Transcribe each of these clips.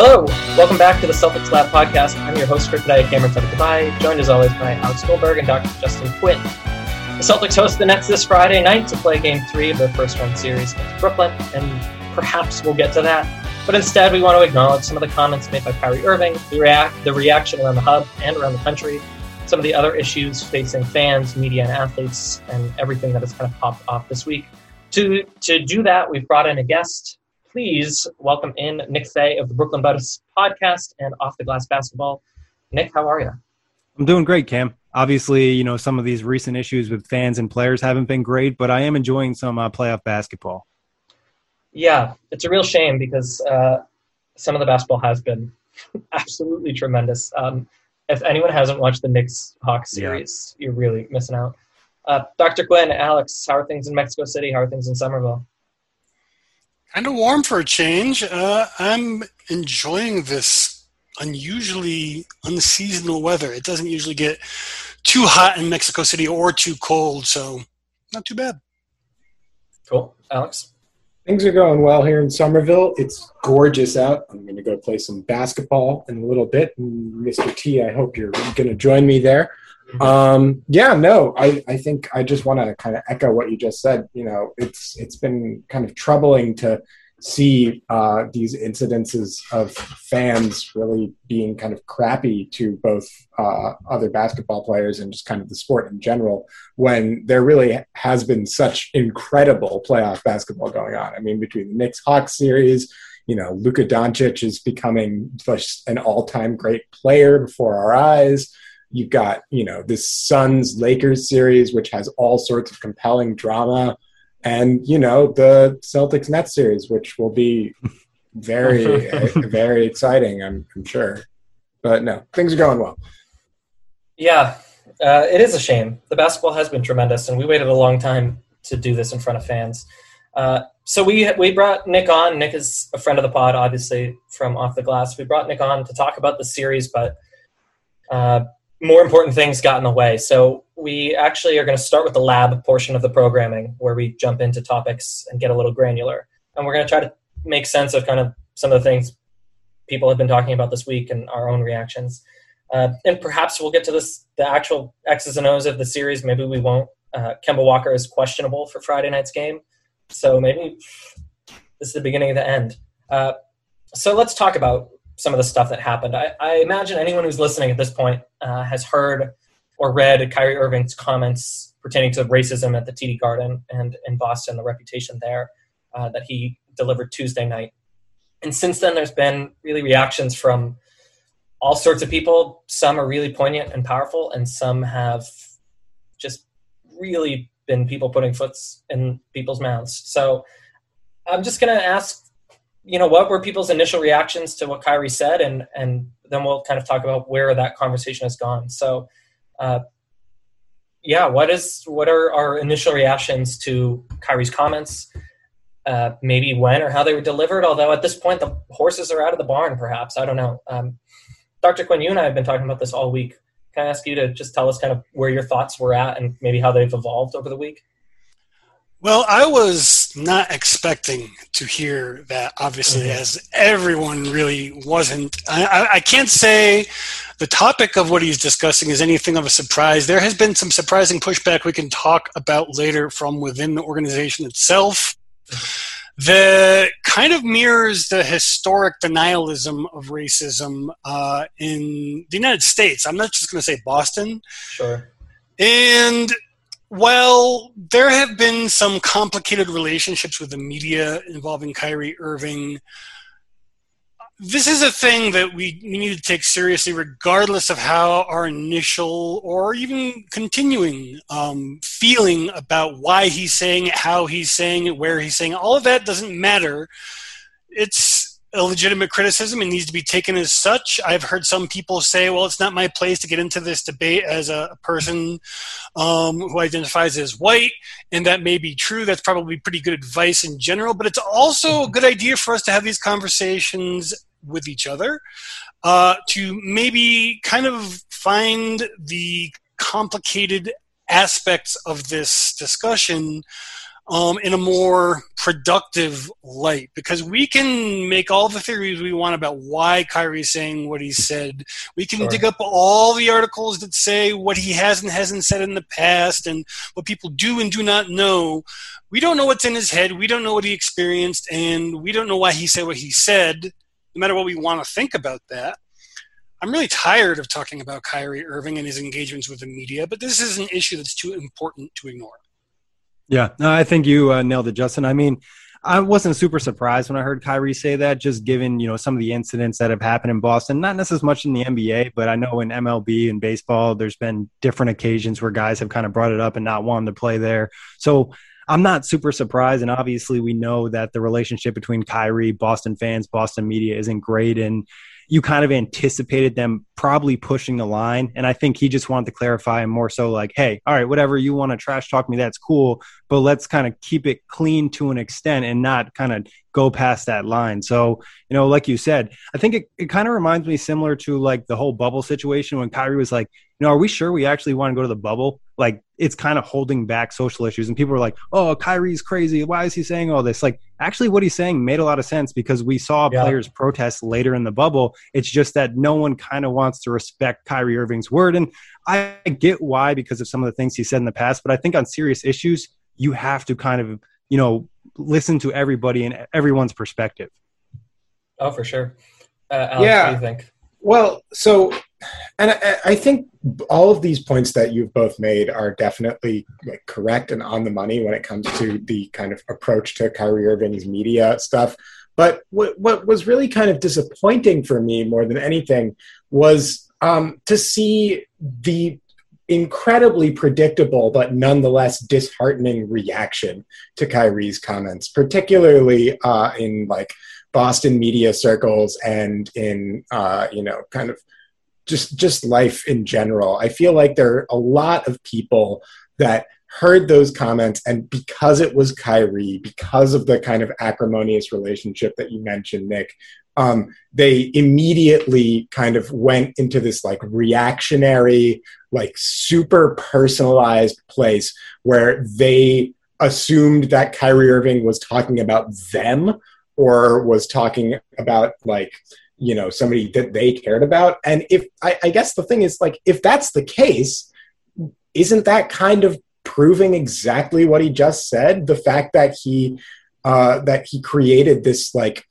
Hello, welcome back to the Celtics Lab podcast. I'm your host for today, Cameron Tabatabai, joined as always by Alex Goldberg and Dr. Justin Quinn. The Celtics host the Nets this Friday night to play Game 3 of their first round series against Brooklyn, and perhaps we'll get to that. But instead, we want to acknowledge some of the comments made by Kyrie Irving, the, react, the reaction around the hub and around the country, some of the other issues facing fans, media, and athletes, and everything that has kind of popped off this week. To, to do that, we've brought in a guest. Please welcome in Nick Fay of the Brooklyn Buzz podcast and Off the Glass Basketball. Nick, how are you? I'm doing great, Cam. Obviously, you know, some of these recent issues with fans and players haven't been great, but I am enjoying some uh, playoff basketball. Yeah, it's a real shame because uh, some of the basketball has been absolutely tremendous. Um, if anyone hasn't watched the Knicks Hawks series, yeah. you're really missing out. Uh, Dr. Quinn, Alex, how are things in Mexico City? How are things in Somerville? Kind of warm for a change. Uh, I'm enjoying this unusually unseasonal weather. It doesn't usually get too hot in Mexico City or too cold, so not too bad. Cool. Alex? Things are going well here in Somerville. It's gorgeous out. I'm going to go play some basketball in a little bit. Mr. T, I hope you're going to join me there. Mm-hmm. Um, yeah, no, I, I think I just want to kind of echo what you just said. You know, it's it's been kind of troubling to see uh, these incidences of fans really being kind of crappy to both uh, other basketball players and just kind of the sport in general when there really has been such incredible playoff basketball going on. I mean, between the Knicks Hawks series, you know, Luka Doncic is becoming just an all time great player before our eyes. You've got, you know, this Suns Lakers series, which has all sorts of compelling drama and you know the Celtics Nets series, which will be very very exciting. I'm, I'm sure, but no, things are going well. Yeah, uh, it is a shame. The basketball has been tremendous, and we waited a long time to do this in front of fans. Uh, so we we brought Nick on. Nick is a friend of the pod, obviously from Off the Glass. We brought Nick on to talk about the series, but uh, more important things got in the way. So we actually are going to start with the lab portion of the programming where we jump into topics and get a little granular. And we're going to try to make sense of kind of some of the things people have been talking about this week and our own reactions. Uh, and perhaps we'll get to this the actual X's and O's of the series. Maybe we won't. Uh, Kemba Walker is questionable for Friday night's game. So maybe this is the beginning of the end. Uh, so let's talk about some of the stuff that happened. I, I imagine anyone who's listening at this point uh, has heard or read Kyrie Irving's comments pertaining to racism at the TD Garden and in Boston, the reputation there uh, that he delivered Tuesday night. And since then, there's been really reactions from all sorts of people. Some are really poignant and powerful, and some have just really been people putting foots in people's mouths. So I'm just going to ask, you know, what were people's initial reactions to what Kyrie said, and and then we'll kind of talk about where that conversation has gone. So uh, yeah, what is what are our initial reactions to Kyrie's comments? Uh, maybe when or how they were delivered. Although at this point the horses are out of the barn, perhaps I don't know. Um, Dr. Quinn, you and I have been talking about this all week. Can I ask you to just tell us kind of where your thoughts were at and maybe how they've evolved over the week? Well, I was not expecting to hear that, obviously, mm-hmm. as everyone really wasn't. I, I, I, can't say the topic of what he's discussing is anything of a surprise. There has been some surprising pushback we can talk about later from within the organization itself that kind of mirrors the historic denialism of racism uh, in the United States. I'm not just going to say Boston. Sure. And well, there have been some complicated relationships with the media involving Kyrie Irving. This is a thing that we, we need to take seriously, regardless of how our initial or even continuing um, feeling about why he's saying it, how he's saying it, where he's saying it. All of that doesn't matter. It's a legitimate criticism and needs to be taken as such. I've heard some people say, well, it's not my place to get into this debate as a person um, who identifies as white, and that may be true. That's probably pretty good advice in general, but it's also a good idea for us to have these conversations with each other uh, to maybe kind of find the complicated aspects of this discussion um, in a more productive light because we can make all the theories we want about why Kyrie's saying what he said. We can sure. dig up all the articles that say what he has and hasn't said in the past and what people do and do not know. We don't know what's in his head. We don't know what he experienced, and we don't know why he said what he said, no matter what we want to think about that. I'm really tired of talking about Kyrie Irving and his engagements with the media, but this is an issue that's too important to ignore. Yeah, no, I think you uh, nailed it, Justin. I mean, I wasn't super surprised when I heard Kyrie say that, just given you know some of the incidents that have happened in Boston. Not necessarily much in the NBA, but I know in MLB and baseball, there's been different occasions where guys have kind of brought it up and not wanted to play there. So I'm not super surprised, and obviously we know that the relationship between Kyrie, Boston fans, Boston media isn't great, and you kind of anticipated them probably pushing the line. And I think he just wanted to clarify and more so like, hey, all right, whatever you want to trash talk me, that's cool. But let's kind of keep it clean to an extent and not kind of go past that line. So, you know, like you said, I think it, it kind of reminds me similar to like the whole bubble situation when Kyrie was like, you know, are we sure we actually want to go to the bubble? Like it's kind of holding back social issues. And people are like, oh, Kyrie's crazy. Why is he saying all this? Like, actually, what he's saying made a lot of sense because we saw yeah. players protest later in the bubble. It's just that no one kind of wants to respect Kyrie Irving's word. And I get why because of some of the things he said in the past. But I think on serious issues, you have to kind of, you know, listen to everybody and everyone's perspective. Oh, for sure. Uh, Alex, yeah. What do you think? Well, so, and I, I, think all of these points that you've both made are definitely like correct and on the money when it comes to the kind of approach to Kyrie Irving's media stuff. But what, what was really kind of disappointing for me more than anything was um, to see the incredibly predictable but nonetheless disheartening reaction to Kyrie's comments, particularly uh, in like Boston media circles and in uh, you know kind of just just life in general. I feel like there are a lot of people that heard those comments and because it was Kyrie, because of the kind of acrimonious relationship that you mentioned, Nick, um, they immediately kind of went into this like reactionary, like super personalized place where they assumed that Kyrie Irving was talking about them or was talking about like you know somebody that they cared about. And if I, I, guess the thing is like if that's the case isn't that kind of proving exactly what he just said? The fact that he uh, that he created this like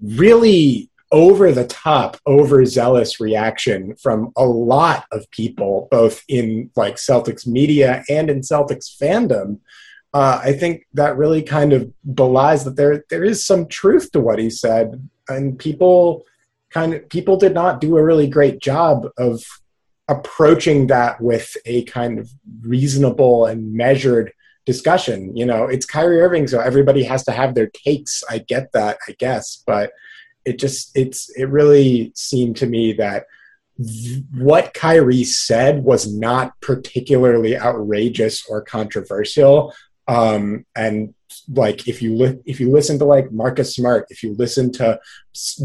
really over the top overzealous reaction from a lot of people both in like celtics media and in celtics fandom uh, I think that really kind of belies that there there is some truth to what he said, and people kind of people did not do a really great job of approaching that with a kind of reasonable and measured discussion. You know, it's Kyrie Irving, so everybody has to have their takes. I get that, I guess, but it just it's it really seemed to me that what Kyrie said was not particularly outrageous or controversial, um, and like if you li- if you listen to like Marcus Smart, if you listen to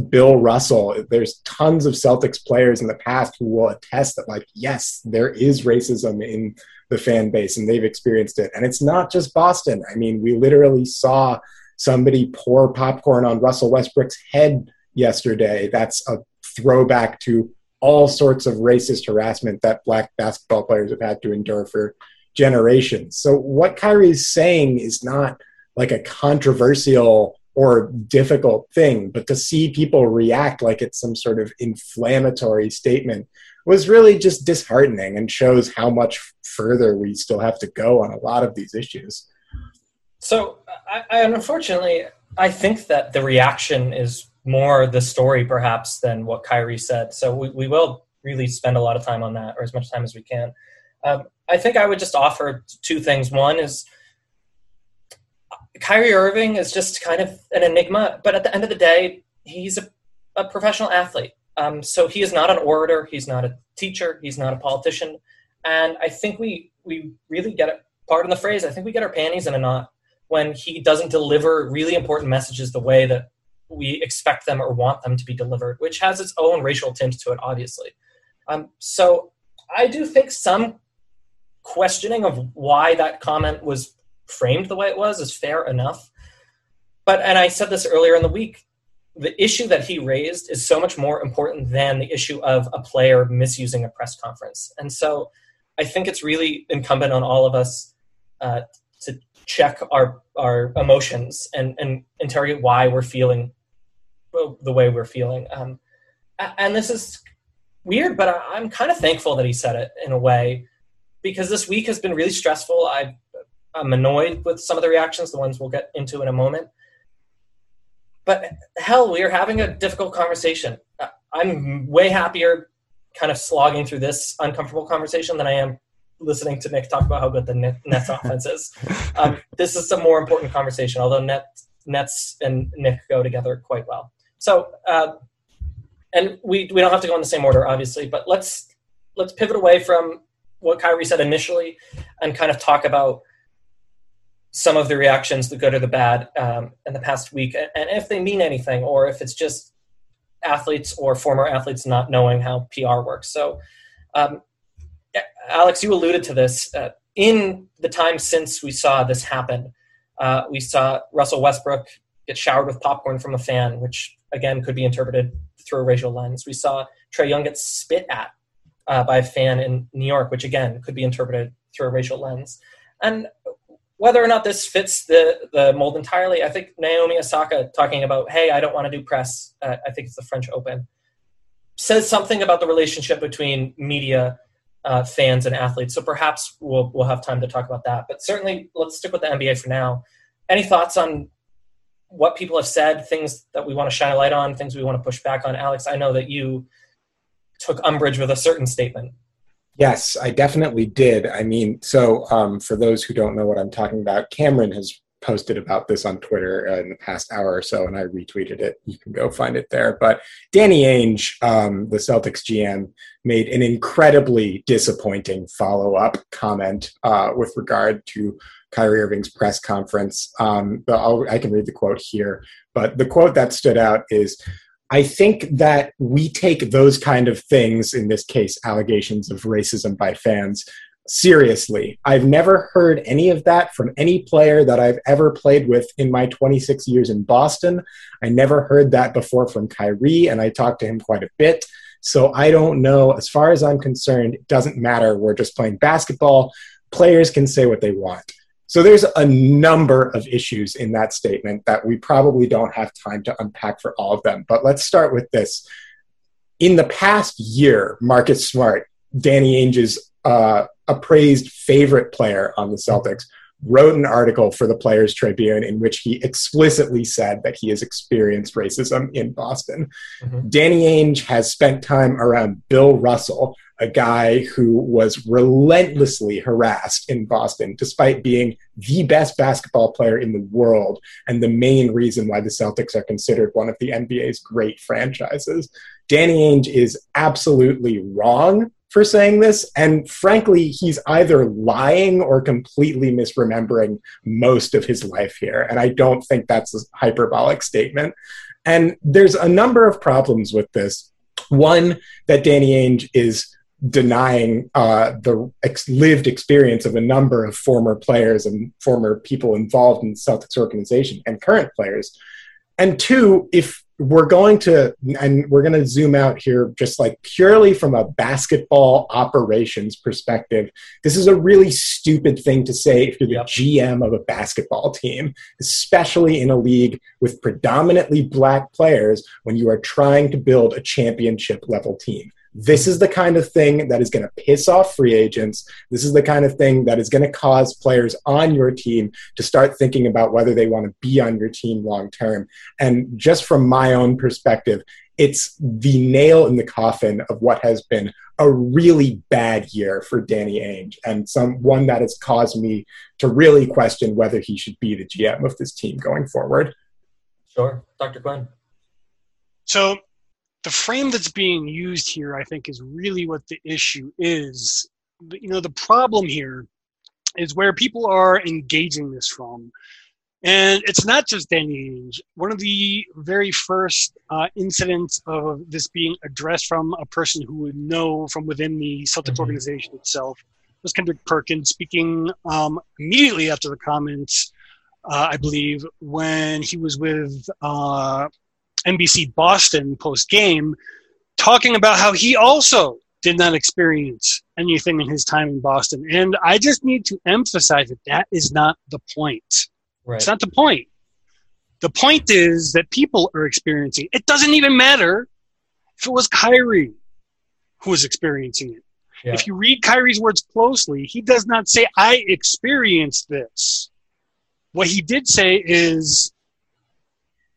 Bill Russell, there's tons of Celtics players in the past who will attest that like yes, there is racism in the fan base and they've experienced it. And it's not just Boston. I mean, we literally saw somebody pour popcorn on Russell Westbrook's head yesterday. That's a throwback to all sorts of racist harassment that black basketball players have had to endure for generations. So what Kyrie is saying is not like a controversial or difficult thing, but to see people react like it's some sort of inflammatory statement was really just disheartening and shows how much further we still have to go on a lot of these issues. So, I, I unfortunately, I think that the reaction is more the story perhaps than what Kyrie said. So we, we will really spend a lot of time on that, or as much time as we can. Um, I think I would just offer two things. One is Kyrie Irving is just kind of an enigma, but at the end of the day, he's a, a professional athlete. Um, so he is not an orator, he's not a teacher, he's not a politician, and I think we we really get it. Pardon the phrase. I think we get our panties in a knot when he doesn't deliver really important messages the way that we expect them or want them to be delivered, which has its own racial tint to it, obviously. Um, so I do think some questioning of why that comment was framed the way it was is fair enough. But and I said this earlier in the week, the issue that he raised is so much more important than the issue of a player misusing a press conference. And so I think it's really incumbent on all of us uh, to check our our emotions and and interrogate why we're feeling the way we're feeling. Um, and this is weird, but I, am kind of thankful that he said it in a way because this week has been really stressful. I, I'm annoyed with some of the reactions, the ones we'll get into in a moment. But hell, we are having a difficult conversation. I'm way happier kind of slogging through this uncomfortable conversation than I am listening to Nick talk about how good the Nets offense is. Um, this is a more important conversation, although Net, Nets and Nick go together quite well. So, uh, and we we don't have to go in the same order, obviously, but let's let's pivot away from what Kyrie said initially and kind of talk about some of the reactions, the good or the bad, um, in the past week, and if they mean anything, or if it's just athletes or former athletes not knowing how PR works. So, um, Alex, you alluded to this. Uh, in the time since we saw this happen, uh, we saw Russell Westbrook get showered with popcorn from a fan, which again could be interpreted through a racial lens. We saw Trae Young get spit at uh, by a fan in New York, which again could be interpreted through a racial lens. And whether or not this fits the, the mold entirely, I think Naomi Osaka talking about, hey, I don't want to do press, uh, I think it's the French Open, says something about the relationship between media, uh, fans, and athletes. So perhaps we'll, we'll have time to talk about that. But certainly, let's stick with the NBA for now. Any thoughts on what people have said, things that we want to shine a light on, things we want to push back on. Alex, I know that you took umbrage with a certain statement. Yes, I definitely did. I mean, so um, for those who don't know what I'm talking about, Cameron has posted about this on Twitter uh, in the past hour or so, and I retweeted it. You can go find it there. But Danny Ainge, um, the Celtics GM, made an incredibly disappointing follow up comment uh, with regard to Kyrie Irving's press conference. Um, i can read the quote here, but the quote that stood out is I think that we take those kind of things, in this case, allegations of racism by fans, seriously. I've never heard any of that from any player that I've ever played with in my 26 years in Boston. I never heard that before from Kyrie, and I talked to him quite a bit. So I don't know. As far as I'm concerned, it doesn't matter. We're just playing basketball. Players can say what they want. So there's a number of issues in that statement that we probably don't have time to unpack for all of them. But let's start with this. In the past year, Marcus Smart, Danny Ainge's uh, appraised favorite player on the Celtics, wrote an article for the Players Tribune in which he explicitly said that he has experienced racism in Boston. Mm-hmm. Danny Ainge has spent time around Bill Russell, a guy who was relentlessly harassed in Boston, despite being the best basketball player in the world and the main reason why the Celtics are considered one of the NBA's great franchises. Danny Ainge is absolutely wrong for saying this. And frankly, he's either lying or completely misremembering most of his life here. And I don't think that's a hyperbolic statement. And there's a number of problems with this. One, that Danny Ainge is denying uh, the ex- lived experience of a number of former players and former people involved in the Celtics organization and current players. And two, if we're going to and we're going to zoom out here just like purely from a basketball operations perspective this is a really stupid thing to say if you're the gm of a basketball team especially in a league with predominantly black players when you are trying to build a championship level team this is the kind of thing that is going to piss off free agents. This is the kind of thing that is going to cause players on your team to start thinking about whether they want to be on your team long term. And just from my own perspective, it's the nail in the coffin of what has been a really bad year for Danny Ainge and some one that has caused me to really question whether he should be the GM of this team going forward. Sure. Dr. Quinn. So the frame that's being used here, I think, is really what the issue is. You know, the problem here is where people are engaging this from. And it's not just Danny Ainge. One of the very first uh, incidents of this being addressed from a person who would know from within the Celtics mm-hmm. organization itself was Kendrick Perkins speaking um, immediately after the comments, uh, I believe, when he was with uh, NBC Boston post game, talking about how he also did not experience anything in his time in Boston. And I just need to emphasize that that is not the point. Right. It's not the point. The point is that people are experiencing. It doesn't even matter if it was Kyrie who was experiencing it. Yeah. If you read Kyrie's words closely, he does not say, I experienced this. What he did say is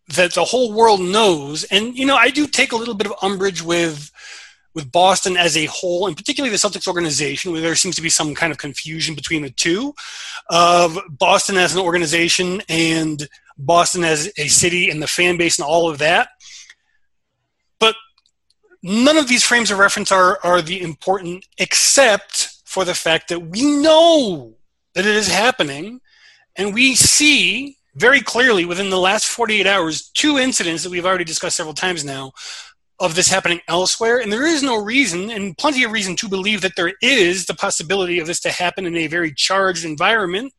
that the whole world knows, and you know, I do take a little bit of umbrage with with Boston as a whole, and particularly the Celtics organization, where there seems to be some kind of confusion between the two of Boston as an organization and Boston as a city and the fan base and all of that. But none of these frames of reference are, are the important, except for the fact that we know that it is happening, and we see very clearly within the last 48 hours two incidents that we've already discussed several times now of this happening elsewhere. And there is no reason, and plenty of reason to believe that there is the possibility of this to happen in a very charged environment.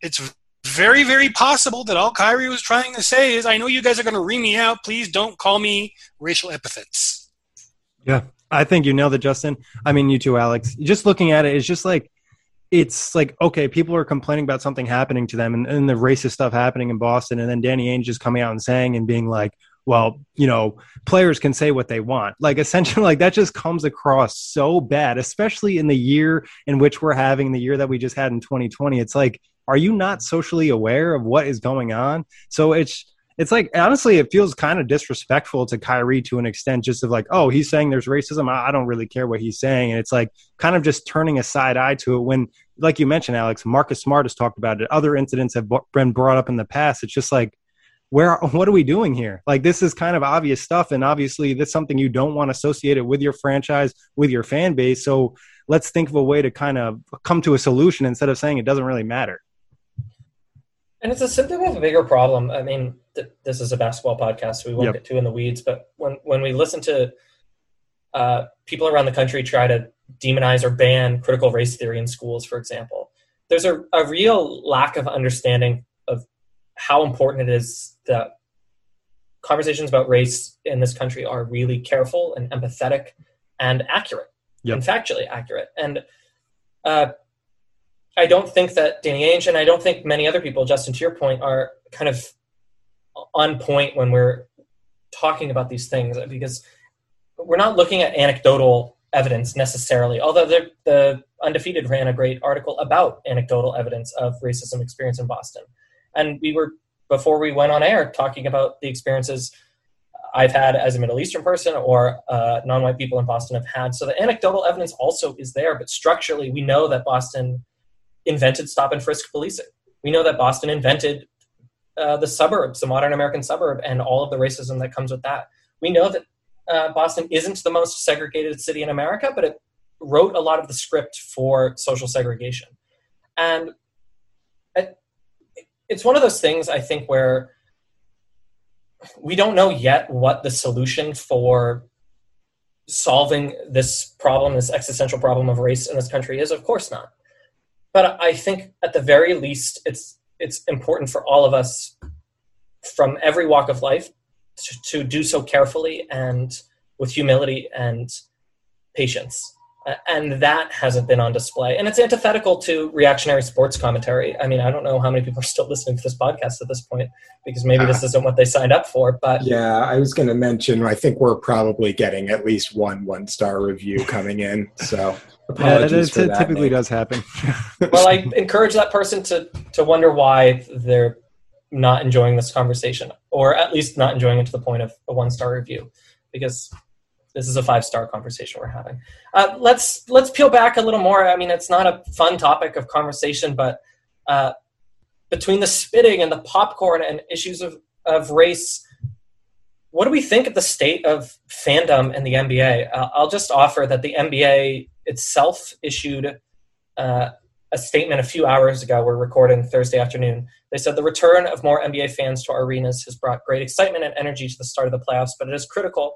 It's very, very possible that all Kyrie was trying to say is, I know you guys are going to ream me out. Please don't call me racial epithets. Yeah, I think you nailed it, Justin. I mean, you too, Alex. Just looking at it, it's just like, it's like, okay, people are complaining about something happening to them and, and the racist stuff happening in Boston. And then Danny Ainge is coming out and saying and being like, well, you know, players can say what they want. Like essentially, like that just comes across so bad, especially in the year in which we're having the year that we just had in 2020. It's like, are you not socially aware of what is going on? So it's it's like honestly, it feels kind of disrespectful to Kyrie to an extent, just of like, oh, he's saying there's racism. I, I don't really care what he's saying, and it's like kind of just turning a side eye to it. When, like you mentioned, Alex, Marcus Smart has talked about it. Other incidents have been brought up in the past. It's just like where what are we doing here like this is kind of obvious stuff and obviously that's something you don't want associated with your franchise with your fan base so let's think of a way to kind of come to a solution instead of saying it doesn't really matter and it's a symptom of a bigger problem i mean th- this is a basketball podcast so we won't Yep. get too in the weeds but when when we listen to uh, people around the country try to demonize or ban critical race theory in schools for example there's a, a real lack of understanding of how important it is that conversations about race in this country are really careful and empathetic and accurate Yep. and factually accurate. And uh, I don't think that Danny Ainge and I don't think many other people, Justin, to your point, are kind of on point when we're talking about these things because we're not looking at anecdotal evidence necessarily. Although the, the Undefeated ran a great article about anecdotal evidence of racism experience in Boston, and we were before we went on air talking about the experiences I've had as a Middle Eastern person or uh, non-white people in Boston have had. So the anecdotal evidence also is there, but structurally, we know that Boston invented stop and frisk policing. We know that Boston invented uh, the suburbs, the modern American suburb, and all of the racism that comes with that. We know that uh, Boston isn't the most segregated city in America, but it wrote a lot of the script for social segregation. And it, it's one of those things, I think, where we don't know yet what the solution for solving this problem, this existential problem of race in this country is. Of course not. But I think at the very least, it's it's important for all of us from every walk of life to, to do so carefully and with humility and patience. Uh, and that hasn't been on display. And it's antithetical to reactionary sports commentary. I mean, I don't know how many people are still listening to this podcast at this point because maybe this isn't what they signed up for. But Yeah, I was going to mention. I think we're probably getting at least one one star review coming in. So yeah, apologies it, for it that. typically Nate. does happen well, I encourage that person to to wonder why they're not enjoying this conversation, or at least not enjoying it to the point of a one star review, because this is a five star conversation we're having. Uh, let's let's peel back a little more. I mean, it's not a fun topic of conversation, but uh, between the spitting and the popcorn and issues of of race. What do we think of the state of fandom in the NBA? Uh, I'll just offer that the NBA itself issued uh, a statement a few hours ago. We're recording Thursday afternoon. They said the return of more NBA fans to our arenas has brought great excitement and energy to the start of the playoffs, but it is critical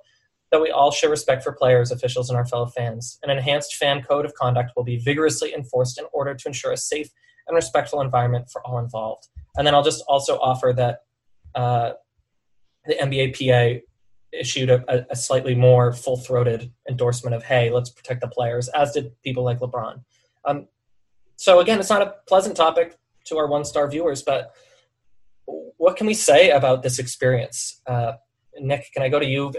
that we all show respect for players, officials, and our fellow fans. An enhanced fan code of conduct will be vigorously enforced in order to ensure a safe and respectful environment for all involved. And then I'll just also offer that uh, the NBA PA issued a, a slightly more full throated endorsement of, hey, let's protect the players, as did people like LeBron. Um, so, again, it's not a pleasant topic to our one star viewers, but what can we say about this experience? Uh, Nick, can I go to you?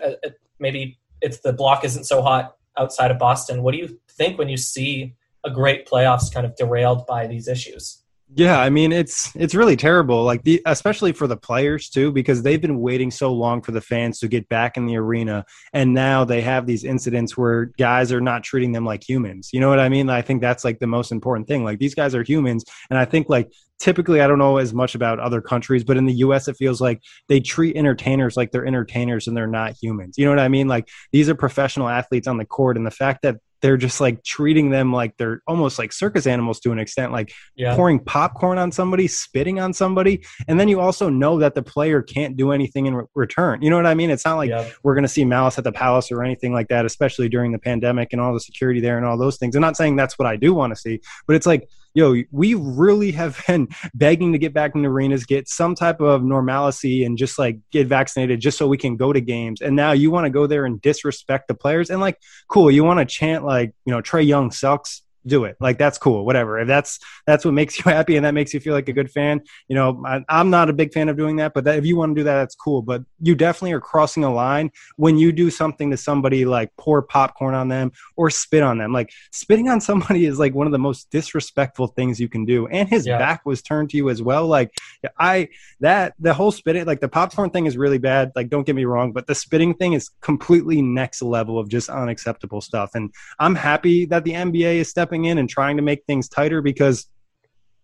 Maybe if the block isn't so hot outside of Boston, what do you think when you see a great playoffs kind of derailed by these issues? Yeah, I mean it's it's really terrible. Like the especially for the players too, because they've been waiting so long for the fans to get back in the arena, and now they have these incidents where guys are not treating them like humans. You know what I mean? I think that's like the most important thing. Like these guys are humans, and I think like typically I don't know as much about other countries, but in the US it feels like they treat entertainers like they're entertainers and they're not humans. You know what I mean? Like these are professional athletes on the court and the fact that they're just like treating them like they're almost like circus animals to an extent, like yeah. pouring popcorn on somebody, spitting on somebody. And then you also know that the player can't do anything in re- return. You know what I mean? It's not like yeah. we're going to see malice at the palace or anything like that, especially during the pandemic and all the security there and all those things. I'm not saying that's what I do want to see, but it's like, yo, we really have been begging to get back in the arenas, get some type of normalcy, and just like get vaccinated just so we can go to games. And now you want to go there and disrespect the players. And like, cool, you want to chant like, you know, Trae Young sucks do it. Like that's cool whatever. If that's that's what makes you happy and that makes you feel like a good fan you know I, am not a big fan of doing that but that, if you want to do that that's cool. But you definitely are crossing a line when you do something to somebody like pour popcorn on them or spit on them. Like spitting on somebody is like one of the most disrespectful things you can do. And his yeah. back was turned to you as well. Like i that the whole spitting like the popcorn thing is really bad. Like don't get me wrong but the spitting thing is completely next level of just unacceptable stuff. And i'm happy that the nba is stepping stepping in and trying to make things tighter because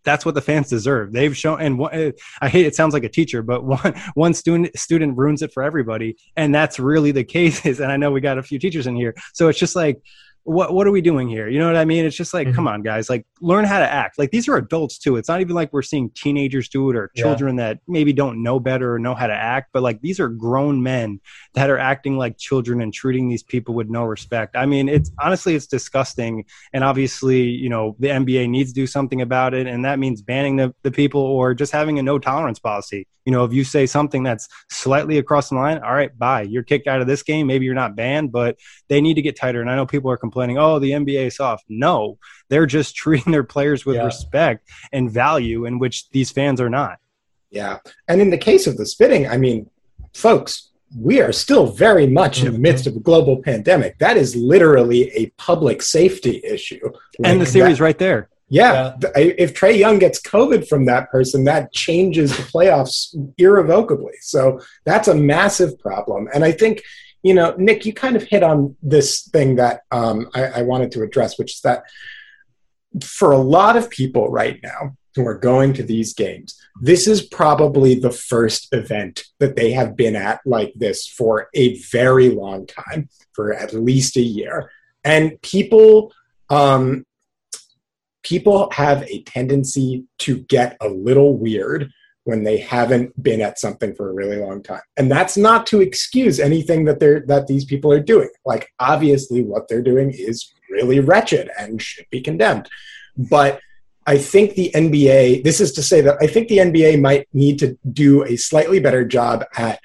that's what the fans deserve. They've shown, and I hate it sounds like a teacher, but one one student student ruins it for everybody, and that's really the case. Is and I know we got a few teachers in here, so it's just like what what are we doing here? You know what I mean? It's just like, mm-hmm. come on, guys, like learn how to act. Like these are adults too. It's not even like we're seeing teenagers do it or children yeah. that maybe don't know better or know how to act, but like these are grown men that are acting like children and treating these people with no respect. I mean, it's honestly it's disgusting. And obviously, you know, the NBA needs to do something about it, and that means banning the, the people or just having a no tolerance policy. You know, if you say something that's slightly across the line, all right, bye. You're kicked out of this game. Maybe you're not banned, but they need to get tighter. And I know people are complaining, oh, the NBA is soft. No, they're just treating their players with yeah. respect and value, in which these fans are not. Yeah. And in the case of the spitting, I mean, folks, we are still very much in the mm-hmm. midst of a global pandemic. That is literally a public safety issue. Like and the series that, right there. Yeah, yeah. If Trae Young gets COVID from that person, that changes the playoffs irrevocably. So that's a massive problem. And I think you know, Nick, you kind of hit on this thing that um, I, I wanted to address, which is that for a lot of people right now who are going to these games, this is probably the first event that they have been at like this for a very long time, for at least a year. And people, um, people have a tendency to get a little weird when they haven't been at something for a really long time. And that's not to excuse anything that they're that these people are doing. Like obviously what they're doing is really wretched and should be condemned. But I think the NBA, this is to say that I think the NBA might need to do a slightly better job at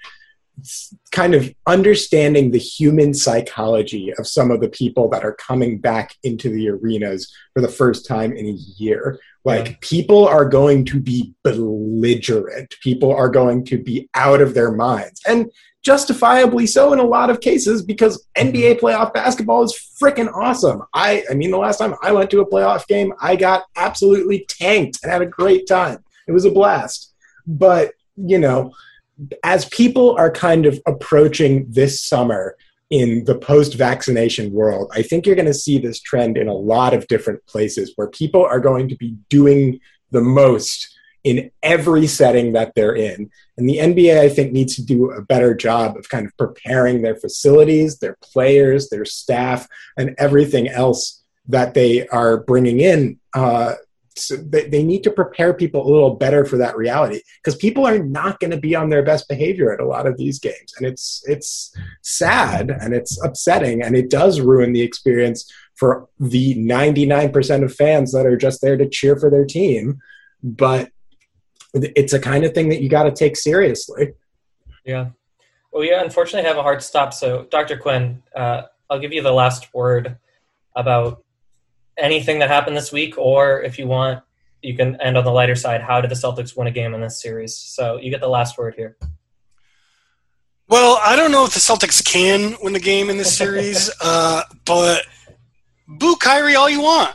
kind of understanding the human psychology of some of the people that are coming back into the arenas for the first time in a year. Like people are going to be belligerent. People are going to be out of their minds. And justifiably so in a lot of cases because NBA mm-hmm. playoff basketball is freaking awesome. I I mean the last time I went to a playoff game, I got absolutely tanked and had a great time. It was a blast. But, you know, as people are kind of approaching this summer in the post vaccination world, I think you're going to see this trend in a lot of different places where people are going to be doing the most in every setting that they're in. And the NBA, I think, needs to do a better job of kind of preparing their facilities, their players, their staff, and everything else that they are bringing in uh, so they, they need to prepare people a little better for that reality because people are not going to be on their best behavior at a lot of these games. And it's it's sad and it's upsetting and it does ruin the experience for the 99% of fans that are just there to cheer for their team. But it's a kind of thing that you got to take seriously. Yeah. Well we unfortunately have a hard stop. So dr quinn uh, i'll give you the last word about anything that happened this week, or if you want, you can end on the lighter side. How did the Celtics win a game in this series? So you get the last word here. Well, I don't know if the Celtics can win the game in this series, uh, but boo Kyrie all you want.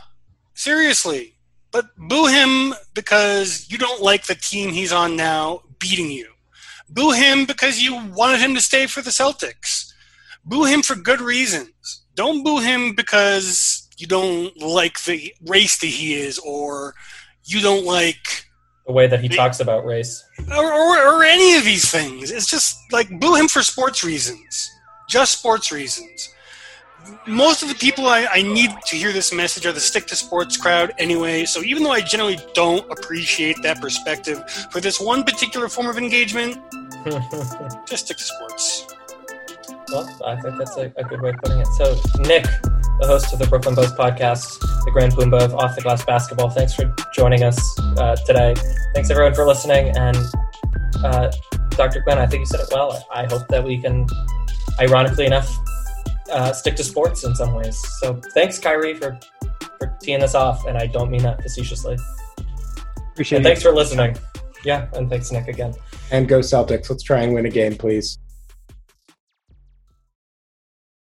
Seriously. But boo him because you don't like the team he's on now beating you. Boo him because you wanted him to stay for the Celtics. Boo him for good reasons. Don't boo him because you don't like the race that he is, or you don't like the way that he the, talks about race, or, or, or any of these things. It's just like boo him for sports reasons, just sports reasons. Most of the people I, I need to hear this message are the stick to sports crowd anyway. So even though I generally don't appreciate that perspective for this one particular form of engagement, just stick to sports. Well, I think that's a, a good way of putting it. So, Nick, the host of the Brooklyn Buzz podcast, the Grand Poobah of Off the Glass Basketball. Thanks for joining us uh, today. Thanks everyone for listening. And uh, Dr. Quinn, I think you said it well. I hope that we can, ironically enough, uh, stick to sports in some ways. So thanks, Kyrie, for for teeing this off, and I don't mean that facetiously. Appreciate and it. Thanks for listening. Yeah, and thanks, Nick, again. And go Celtics. Let's try and win a game, please.